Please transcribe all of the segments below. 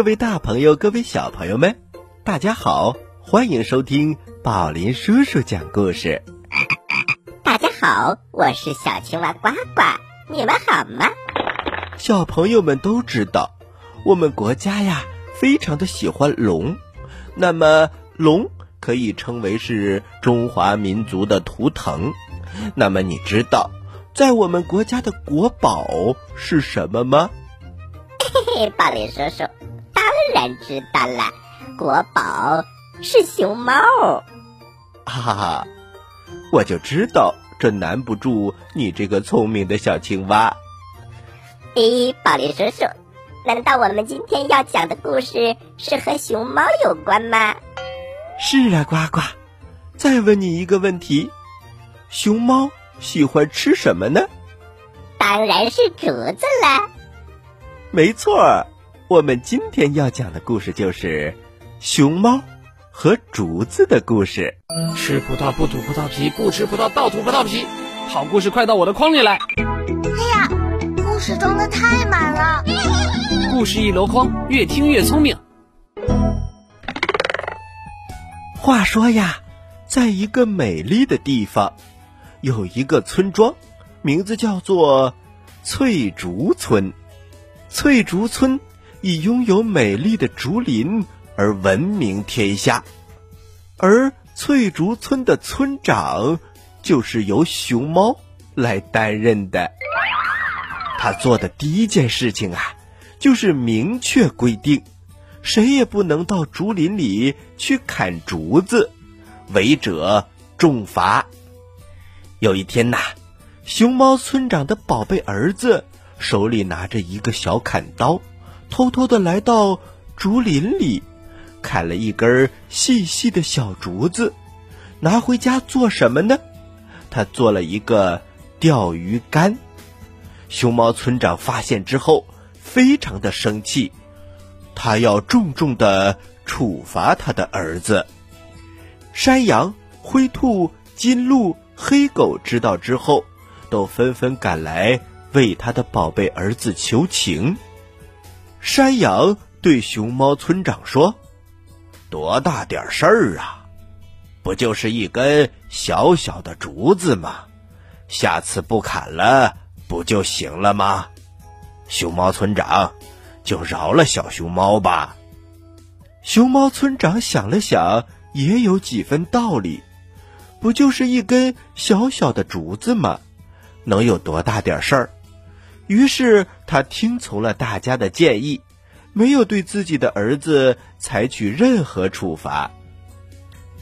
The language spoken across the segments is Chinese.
嗨，各位大朋友，各位小朋友们，大家好，欢迎收听宝林叔叔讲故事。大家好，我是小青蛙呱呱，你们好吗？小朋友们都知道，我们国家呀非常的喜欢龙，那么龙可以称为是中华民族的图腾。那么你知道，在我们国家的国宝是什么吗？嘿嘿，宝林叔叔当然知道了，国宝是熊猫。哈哈哈，我就知道这难不住你这个聪明的小青蛙。咦，宝林叔叔，难道我们今天要讲的故事是和熊猫有关吗？是啊，呱呱。再问你一个问题：熊猫喜欢吃什么呢？当然是竹子了。没错，我们今天要讲的故事就是熊猫和竹子的故事。吃葡萄不吐葡萄皮，不吃葡萄倒吐葡萄皮。好故事快到我的筐里来！哎呀，故事装的太满了。故事一箩筐，越听越聪明。话说呀，在一个美丽的地方，有一个村庄，名字叫做翠竹村。翠竹村以拥有美丽的竹林而闻名天下，而翠竹村的村长就是由熊猫来担任的。他做的第一件事情啊，就是明确规定，谁也不能到竹林里去砍竹子，违者重罚。有一天呐，熊猫村长的宝贝儿子。手里拿着一个小砍刀，偷偷的来到竹林里，砍了一根细细的小竹子，拿回家做什么呢？他做了一个钓鱼竿。熊猫村长发现之后，非常的生气，他要重重的处罚他的儿子。山羊、灰兔、金鹿、黑狗知道之后，都纷纷赶来。为他的宝贝儿子求情。山羊对熊猫村长说：“多大点事儿啊，不就是一根小小的竹子吗？下次不砍了不就行了吗？”熊猫村长就饶了小熊猫吧。熊猫村长想了想，也有几分道理，不就是一根小小的竹子吗？能有多大点事儿？于是他听从了大家的建议，没有对自己的儿子采取任何处罚。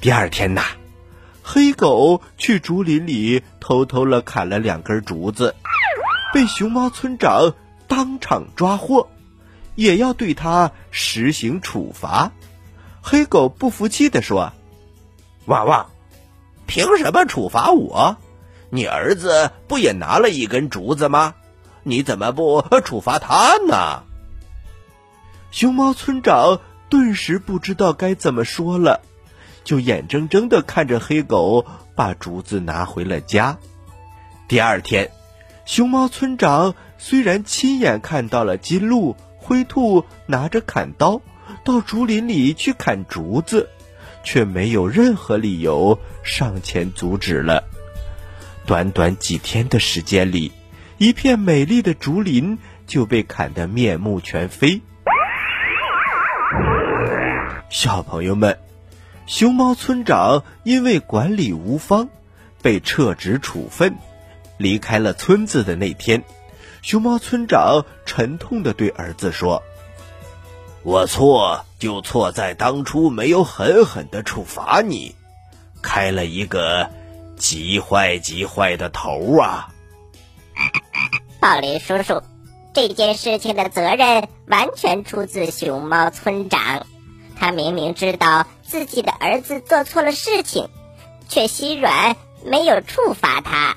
第二天呐，黑狗去竹林里偷偷了砍了两根竹子，被熊猫村长当场抓获，也要对他实行处罚。黑狗不服气的说：“娃娃，凭什么处罚我？你儿子不也拿了一根竹子吗？”你怎么不处罚他呢？熊猫村长顿时不知道该怎么说了，就眼睁睁的看着黑狗把竹子拿回了家。第二天，熊猫村长虽然亲眼看到了金鹿、灰兔拿着砍刀到竹林里去砍竹子，却没有任何理由上前阻止了。短短几天的时间里。一片美丽的竹林就被砍得面目全非。小朋友们，熊猫村长因为管理无方，被撤职处分。离开了村子的那天，熊猫村长沉痛的对儿子说：“我错就错在当初没有狠狠的处罚你，开了一个极坏极坏的头啊！”宝林叔叔，这件事情的责任完全出自熊猫村长。他明明知道自己的儿子做错了事情，却心软没有处罚他。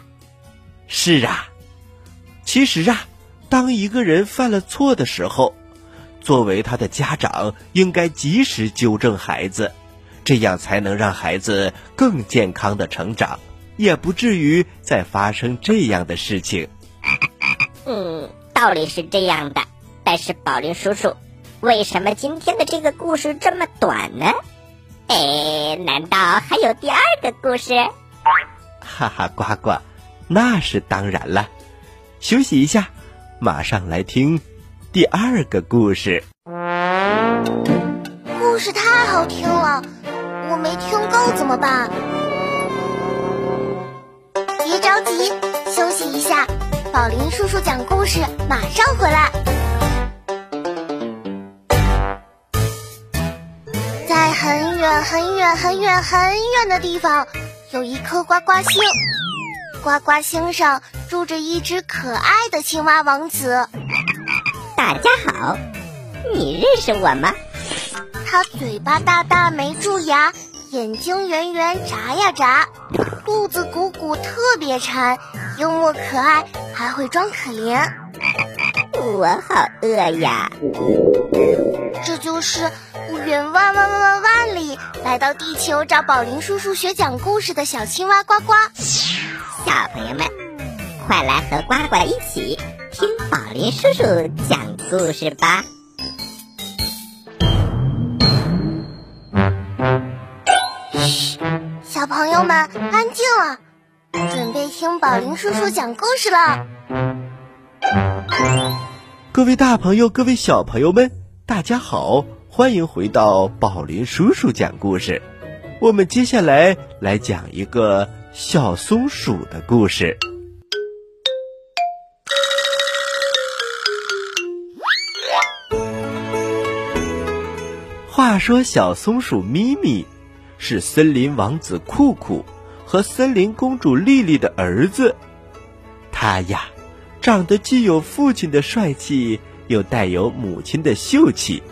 是啊，其实啊，当一个人犯了错的时候，作为他的家长，应该及时纠正孩子，这样才能让孩子更健康的成长，也不至于再发生这样的事情。嗯，道理是这样的，但是宝林叔叔，为什么今天的这个故事这么短呢？哎，难道还有第二个故事？哈哈，呱呱，那是当然了。休息一下，马上来听第二个故事。故事太好听了，我没听够怎么办？别着急，休息一下。宝林叔叔讲故事，马上回来。在很远很远很远很远的地方，有一颗呱呱星。呱呱星上住着一只可爱的青蛙王子。大家好，你认识我吗？他嘴巴大大没蛀牙，眼睛圆圆眨呀眨，肚子鼓鼓特别馋，幽默可爱，还会装可怜。我好饿呀！这就是不远万万万万万里来到地球找宝林叔叔学讲故事的小青蛙呱呱。小朋友们，快来和呱呱一起听宝林叔叔讲故事吧！嘘，小朋友们听宝林叔叔讲故事了。各位大朋友，各位小朋友们，大家好，欢迎回到宝林叔叔讲故事。我们接下来来讲一个小松鼠的故事。话说，小松鼠咪咪是森林王子酷酷和森林公主丽丽的儿子，他呀。长得既有父亲的帅气，又带有母亲的秀气，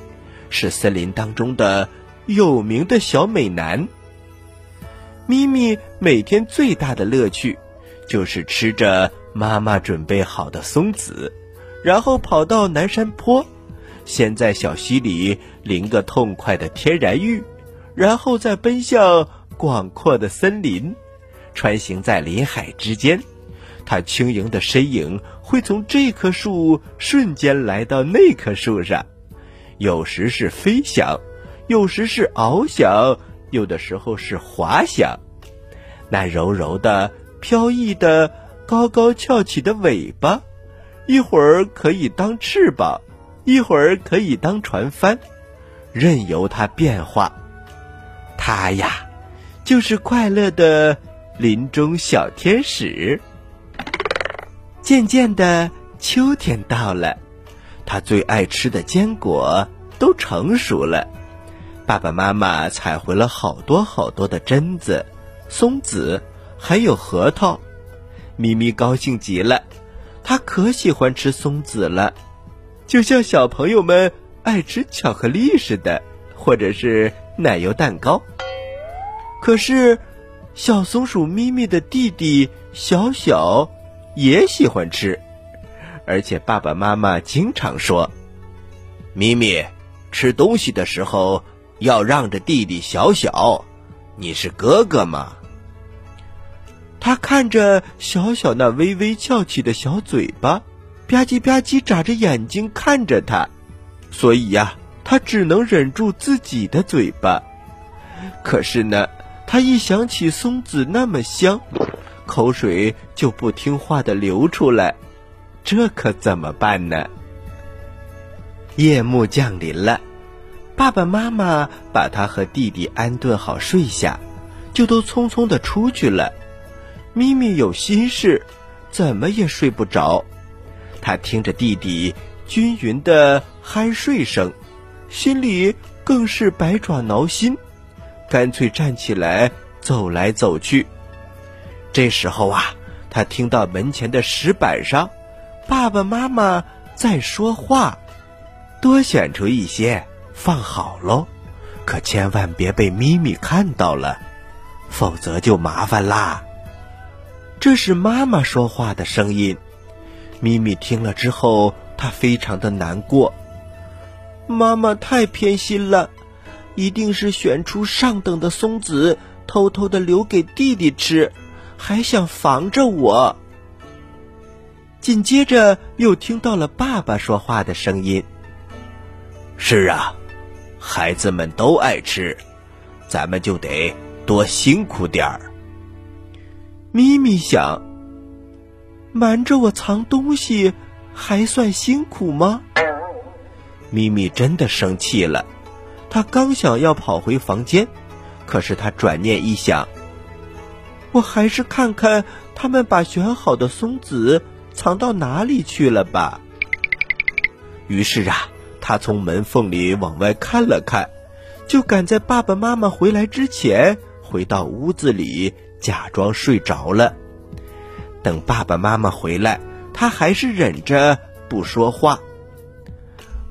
是森林当中的有名的小美男。咪咪每天最大的乐趣，就是吃着妈妈准备好的松子，然后跑到南山坡，先在小溪里淋个痛快的天然浴，然后再奔向广阔的森林，穿行在林海之间。它轻盈的身影会从这棵树瞬间来到那棵树上，有时是飞翔，有时是翱翔，有的时候是滑翔。那柔柔的、飘逸的、高高翘起的尾巴，一会儿可以当翅膀，一会儿可以当船帆，任由它变化。它呀，就是快乐的林中小天使。渐渐的，秋天到了，他最爱吃的坚果都成熟了。爸爸妈妈采回了好多好多的榛子、松子，还有核桃。咪咪高兴极了，他可喜欢吃松子了，就像小朋友们爱吃巧克力似的，或者是奶油蛋糕。可是，小松鼠咪咪的弟弟小小。也喜欢吃，而且爸爸妈妈经常说：“咪咪，吃东西的时候要让着弟弟小小，你是哥哥吗？”他看着小小那微微翘起的小嘴巴，吧唧吧唧眨着眼睛看着他，所以呀，他只能忍住自己的嘴巴。可是呢，他一想起松子那么香。口水就不听话的流出来，这可怎么办呢？夜幕降临了，爸爸妈妈把他和弟弟安顿好睡下，就都匆匆的出去了。咪咪有心事，怎么也睡不着。他听着弟弟均匀的酣睡声，心里更是百爪挠心，干脆站起来走来走去。这时候啊，他听到门前的石板上，爸爸妈妈在说话：“多选出一些，放好喽，可千万别被咪咪看到了，否则就麻烦啦。”这是妈妈说话的声音。咪咪听了之后，他非常的难过。妈妈太偏心了，一定是选出上等的松子，偷偷的留给弟弟吃。还想防着我。紧接着又听到了爸爸说话的声音：“是啊，孩子们都爱吃，咱们就得多辛苦点儿。咪咪想，瞒着我藏东西，还算辛苦吗？咪咪真的生气了，他刚想要跑回房间，可是他转念一想，我还是看看他们把选好的松子藏到哪里去了吧。于是啊，他从门缝里往外看了看，就赶在爸爸妈妈回来之前回到屋子里。假装睡着了。等爸爸妈妈回来，他还是忍着不说话。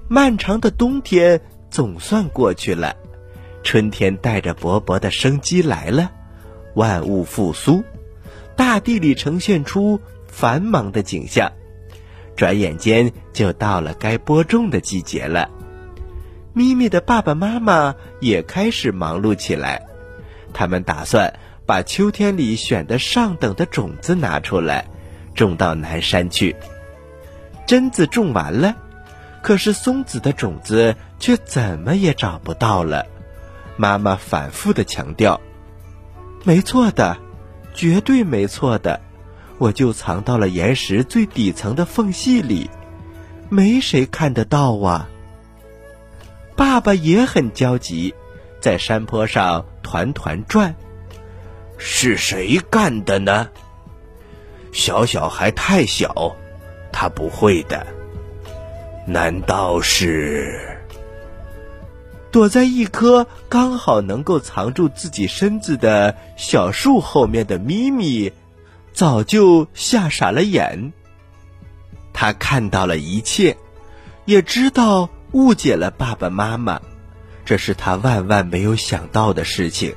漫长的冬天总算过去了，春天带着勃勃的生机来了，万物复苏，大地里呈现出繁忙的景象。转眼间就到了该播种的季节了。咪咪的爸爸妈妈也开始忙碌起来，他们打算。把秋天里选的上等的种子拿出来，种到南山去。榛子种完了，可是松子的种子却怎么也找不到了。妈妈反复的强调：“没错的，绝对没错的，我就藏到了岩石最底层的缝隙里，没谁看得到啊。”爸爸也很焦急，在山坡上团团转。是谁干的呢？小小还太小，他不会的。难道是躲在一棵刚好能够藏住自己身子的小树后面的咪咪，早就吓傻了眼。他看到了一切，也知道误解了爸爸妈妈，这是他万万没有想到的事情。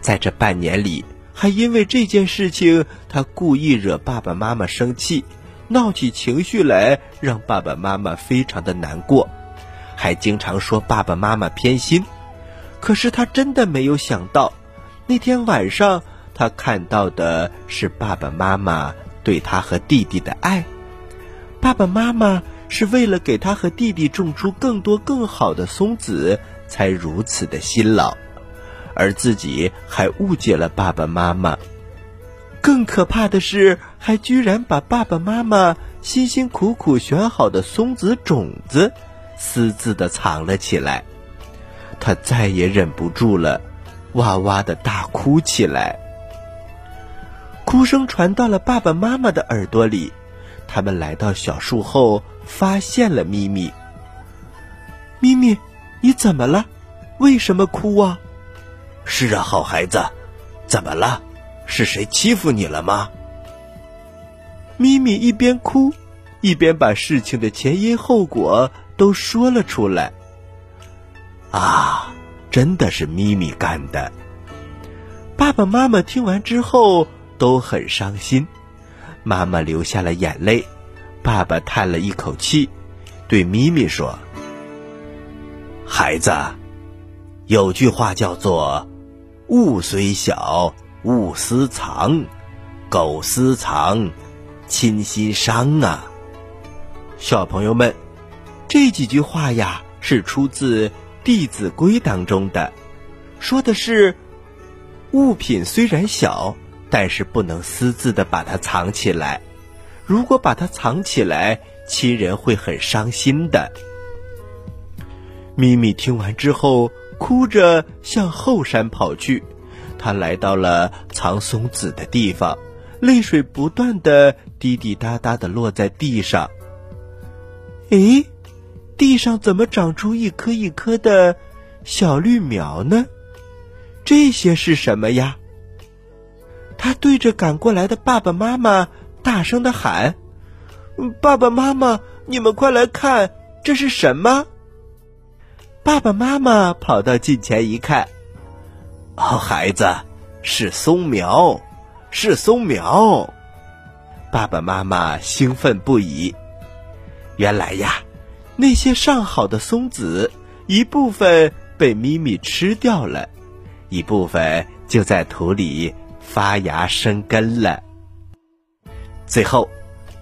在这半年里，还因为这件事情，他故意惹爸爸妈妈生气，闹起情绪来，让爸爸妈妈非常的难过，还经常说爸爸妈妈偏心。可是他真的没有想到，那天晚上他看到的是爸爸妈妈对他和弟弟的爱。爸爸妈妈是为了给他和弟弟种出更多更好的松子，才如此的辛劳。而自己还误解了爸爸妈妈，更可怕的是，还居然把爸爸妈妈辛辛苦苦选好的松子种子私自的藏了起来。他再也忍不住了，哇哇的大哭起来。哭声传到了爸爸妈妈的耳朵里，他们来到小树后，发现了咪咪。咪咪，你怎么了？为什么哭啊？是啊，好孩子，怎么了？是谁欺负你了吗？咪咪一边哭，一边把事情的前因后果都说了出来。啊，真的是咪咪干的！爸爸妈妈听完之后都很伤心，妈妈流下了眼泪，爸爸叹了一口气，对咪咪说：“孩子，有句话叫做。”物虽小，勿私藏；苟私藏，亲心伤啊！小朋友们，这几句话呀，是出自《弟子规》当中的，说的是物品虽然小，但是不能私自的把它藏起来。如果把它藏起来，亲人会很伤心的。咪咪听完之后。哭着向后山跑去，他来到了藏松子的地方，泪水不断的滴滴答答的落在地上。诶，地上怎么长出一颗一颗的小绿苗呢？这些是什么呀？他对着赶过来的爸爸妈妈大声的喊：“爸爸妈妈，你们快来看，这是什么？”爸爸妈妈跑到近前一看，哦，孩子，是松苗，是松苗！爸爸妈妈兴奋不已。原来呀，那些上好的松子，一部分被咪咪吃掉了，一部分就在土里发芽生根了。最后，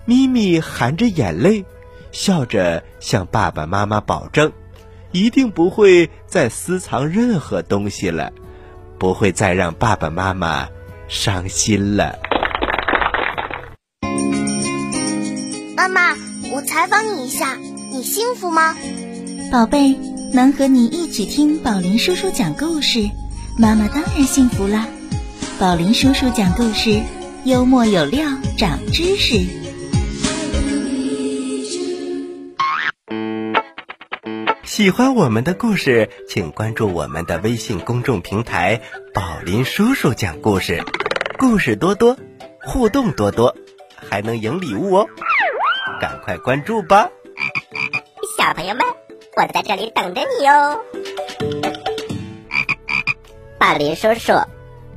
咪咪含着眼泪，笑着向爸爸妈妈保证。一定不会再私藏任何东西了，不会再让爸爸妈妈伤心了。妈妈，我采访你一下，你幸福吗？宝贝，能和你一起听宝林叔叔讲故事，妈妈当然幸福啦。宝林叔叔讲故事，幽默有料，长知识。喜欢我们的故事，请关注我们的微信公众平台“宝林叔叔讲故事”，故事多多，互动多多，还能赢礼物哦！赶快关注吧，小朋友们，我在这里等着你哦！宝林叔叔，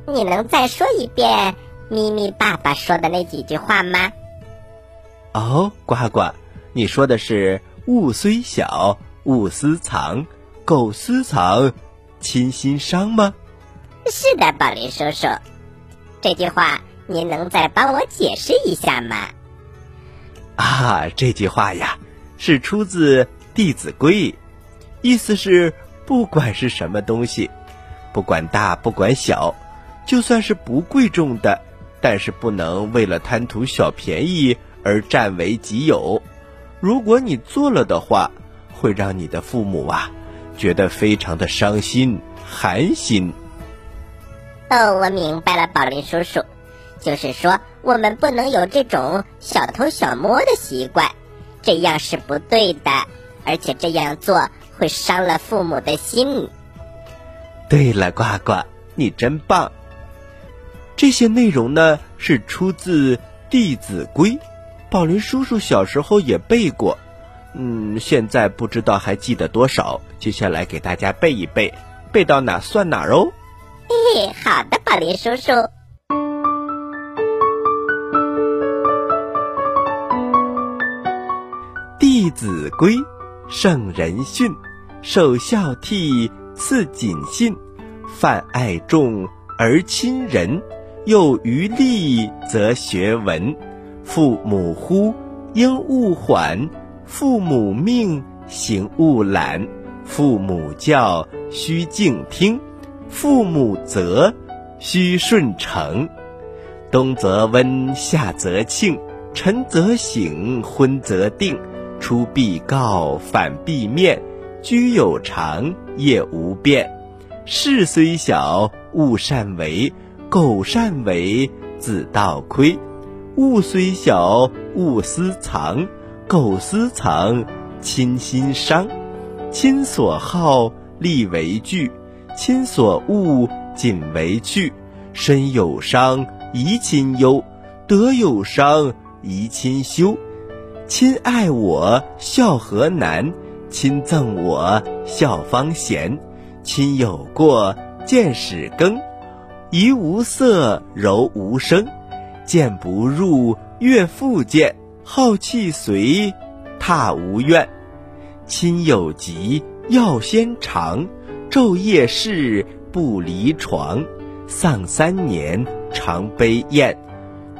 你能再说一遍咪咪爸爸说的那几句话吗？哦，呱呱，你说的是“物虽小”。勿私藏，苟私藏，亲心伤吗？是的，宝林叔叔，这句话您能再帮我解释一下吗？啊，这句话呀，是出自《弟子规》，意思是不管是什么东西，不管大不管小，就算是不贵重的，但是不能为了贪图小便宜而占为己有。如果你做了的话，会让你的父母啊，觉得非常的伤心寒心。哦，我明白了，宝林叔叔，就是说我们不能有这种小偷小摸的习惯，这样是不对的，而且这样做会伤了父母的心。对了，呱呱，你真棒。这些内容呢是出自《弟子规》，宝林叔叔小时候也背过。嗯，现在不知道还记得多少，接下来给大家背一背，背到哪算哪哦。嘿嘿，好的，宝林叔叔。《弟子规》，圣人训，首孝悌，次谨信，泛爱众而亲仁，有余力则学文。父母呼，应勿缓。父母命，行勿懒；父母教，须敬听；父母责，须顺承。冬则温，夏则庆，晨则省，昏则定。出必告，反必面。居有常，业无变。事虽小，勿擅为；苟擅为，子道亏。物虽小，勿私藏。苟私藏，亲心伤；亲所好，力为具；亲所恶，谨为去。身有伤，贻亲忧；德有伤，贻亲羞。亲爱我，孝何难；亲憎我，孝方贤。亲有过，见使更；怡无色，柔无声。谏不入，悦复谏。好气随，踏无怨；亲有疾，药先尝；昼夜侍，不离床。丧三年，常悲咽；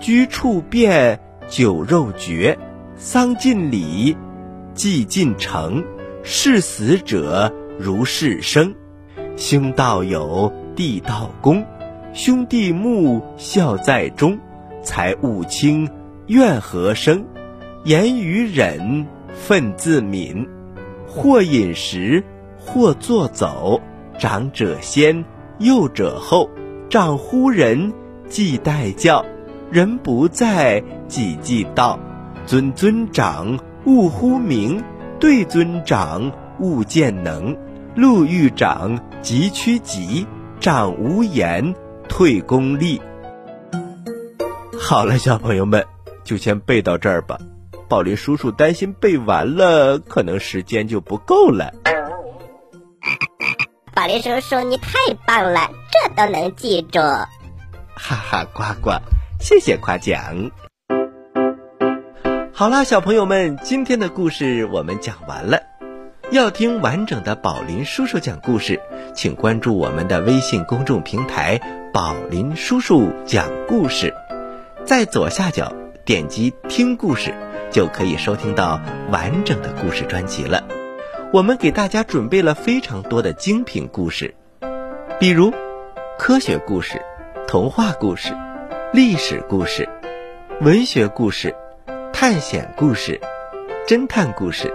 居处变，酒肉绝。丧尽礼，祭尽诚。视死者如视生。兄道友，弟道恭。兄弟睦，孝在中。财物轻，怨何生？言语忍，忿自泯；或饮食，或坐走。长者先，幼者后。长呼人，即待教；人不在，即即到。尊尊长，勿呼名；对尊长，勿见能。路遇长，急趋吉；长无言，退功力。好了，小朋友们，就先背到这儿吧。宝林叔叔担心背完了，可能时间就不够了。宝林叔叔，你太棒了，这都能记住。哈哈，呱呱，谢谢夸奖。好啦，小朋友们，今天的故事我们讲完了。要听完整的宝林叔叔讲故事，请关注我们的微信公众平台“宝林叔叔讲故事”，在左下角点击听故事。就可以收听到完整的故事专辑了。我们给大家准备了非常多的精品故事，比如科学故事、童话故事、历史故事、文学故事、探险故事、侦探故事，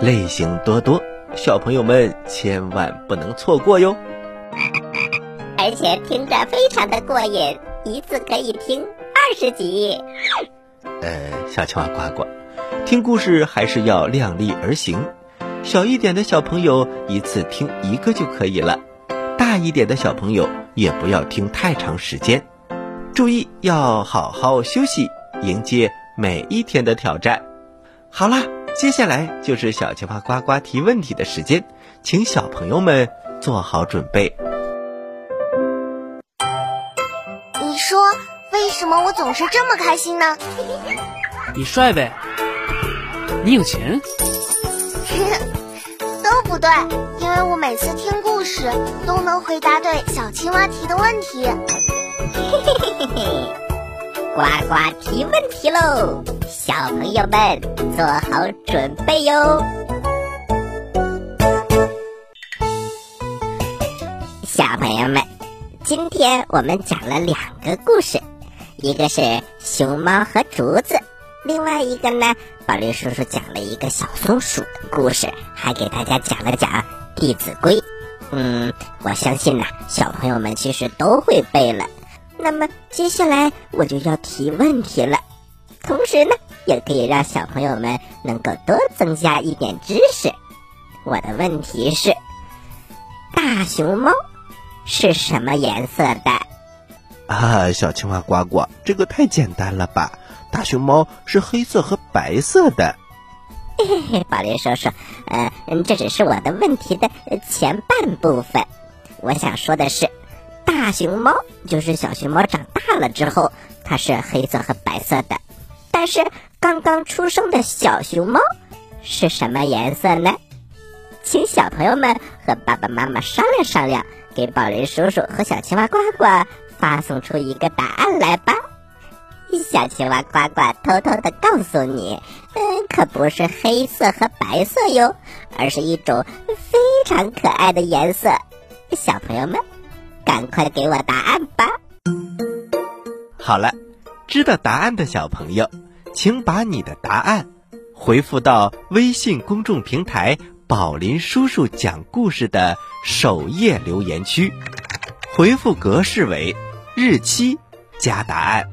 类型多多，小朋友们千万不能错过哟！而且听着非常的过瘾，一次可以听二十集。呃，小青蛙呱呱，听故事还是要量力而行。小一点的小朋友一次听一个就可以了，大一点的小朋友也不要听太长时间。注意要好好休息，迎接每一天的挑战。好啦，接下来就是小青蛙呱呱提问题的时间，请小朋友们做好准备。你说为什么我总是这么开心呢？你帅呗，你有钱。都不对，因为我每次听故事都能回答对小青蛙提的问题。嘿嘿嘿嘿嘿，呱呱提问题喽，小朋友们做好准备哟。小朋友们，今天我们讲了两个故事，一个是熊猫和竹子。另外一个呢，宝林叔叔讲了一个小松鼠的故事，还给大家讲了讲《弟子规》。嗯，我相信呢，小朋友们其实都会背了。那么接下来我就要提问题了，同时呢，也可以让小朋友们能够多增加一点知识。我的问题是：大熊猫是什么颜色的？啊，小青蛙呱呱，这个太简单了吧！大熊猫是黑色和白色的。嘿嘿，宝林叔叔，呃，这只是我的问题的前半部分。我想说的是，大熊猫就是小熊猫长大了之后，它是黑色和白色的。但是刚刚出生的小熊猫是什么颜色呢？请小朋友们和爸爸妈妈商量商量，给宝林叔叔和小青蛙呱呱发送出一个答案来吧。小青蛙呱呱偷偷的告诉你，嗯，可不是黑色和白色哟，而是一种非常可爱的颜色。小朋友们，赶快给我答案吧！好了，知道答案的小朋友，请把你的答案回复到微信公众平台“宝林叔叔讲故事”的首页留言区，回复格式为日期加答案。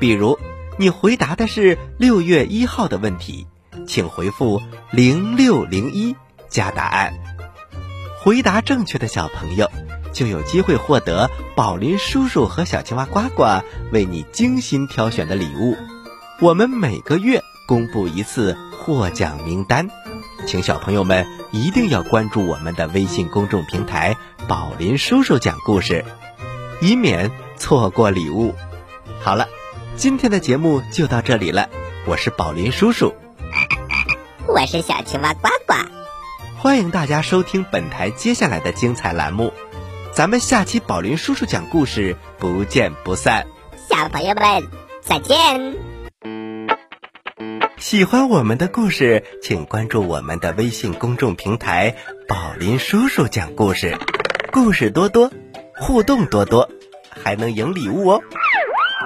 比如，你回答的是六月一号的问题，请回复零六零一加答案。回答正确的小朋友就有机会获得宝林叔叔和小青蛙呱呱为你精心挑选的礼物。我们每个月公布一次获奖名单，请小朋友们一定要关注我们的微信公众平台“宝林叔叔讲故事”，以免错过礼物。好了。今天的节目就到这里了，我是宝林叔叔，我是小青蛙呱呱，欢迎大家收听本台接下来的精彩栏目，咱们下期宝林叔叔讲故事不见不散，小朋友们再见。喜欢我们的故事，请关注我们的微信公众平台“宝林叔叔讲故事”，故事多多，互动多多，还能赢礼物哦。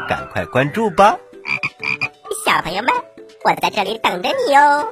赶快关注吧，小朋友们，我在这里等着你哟。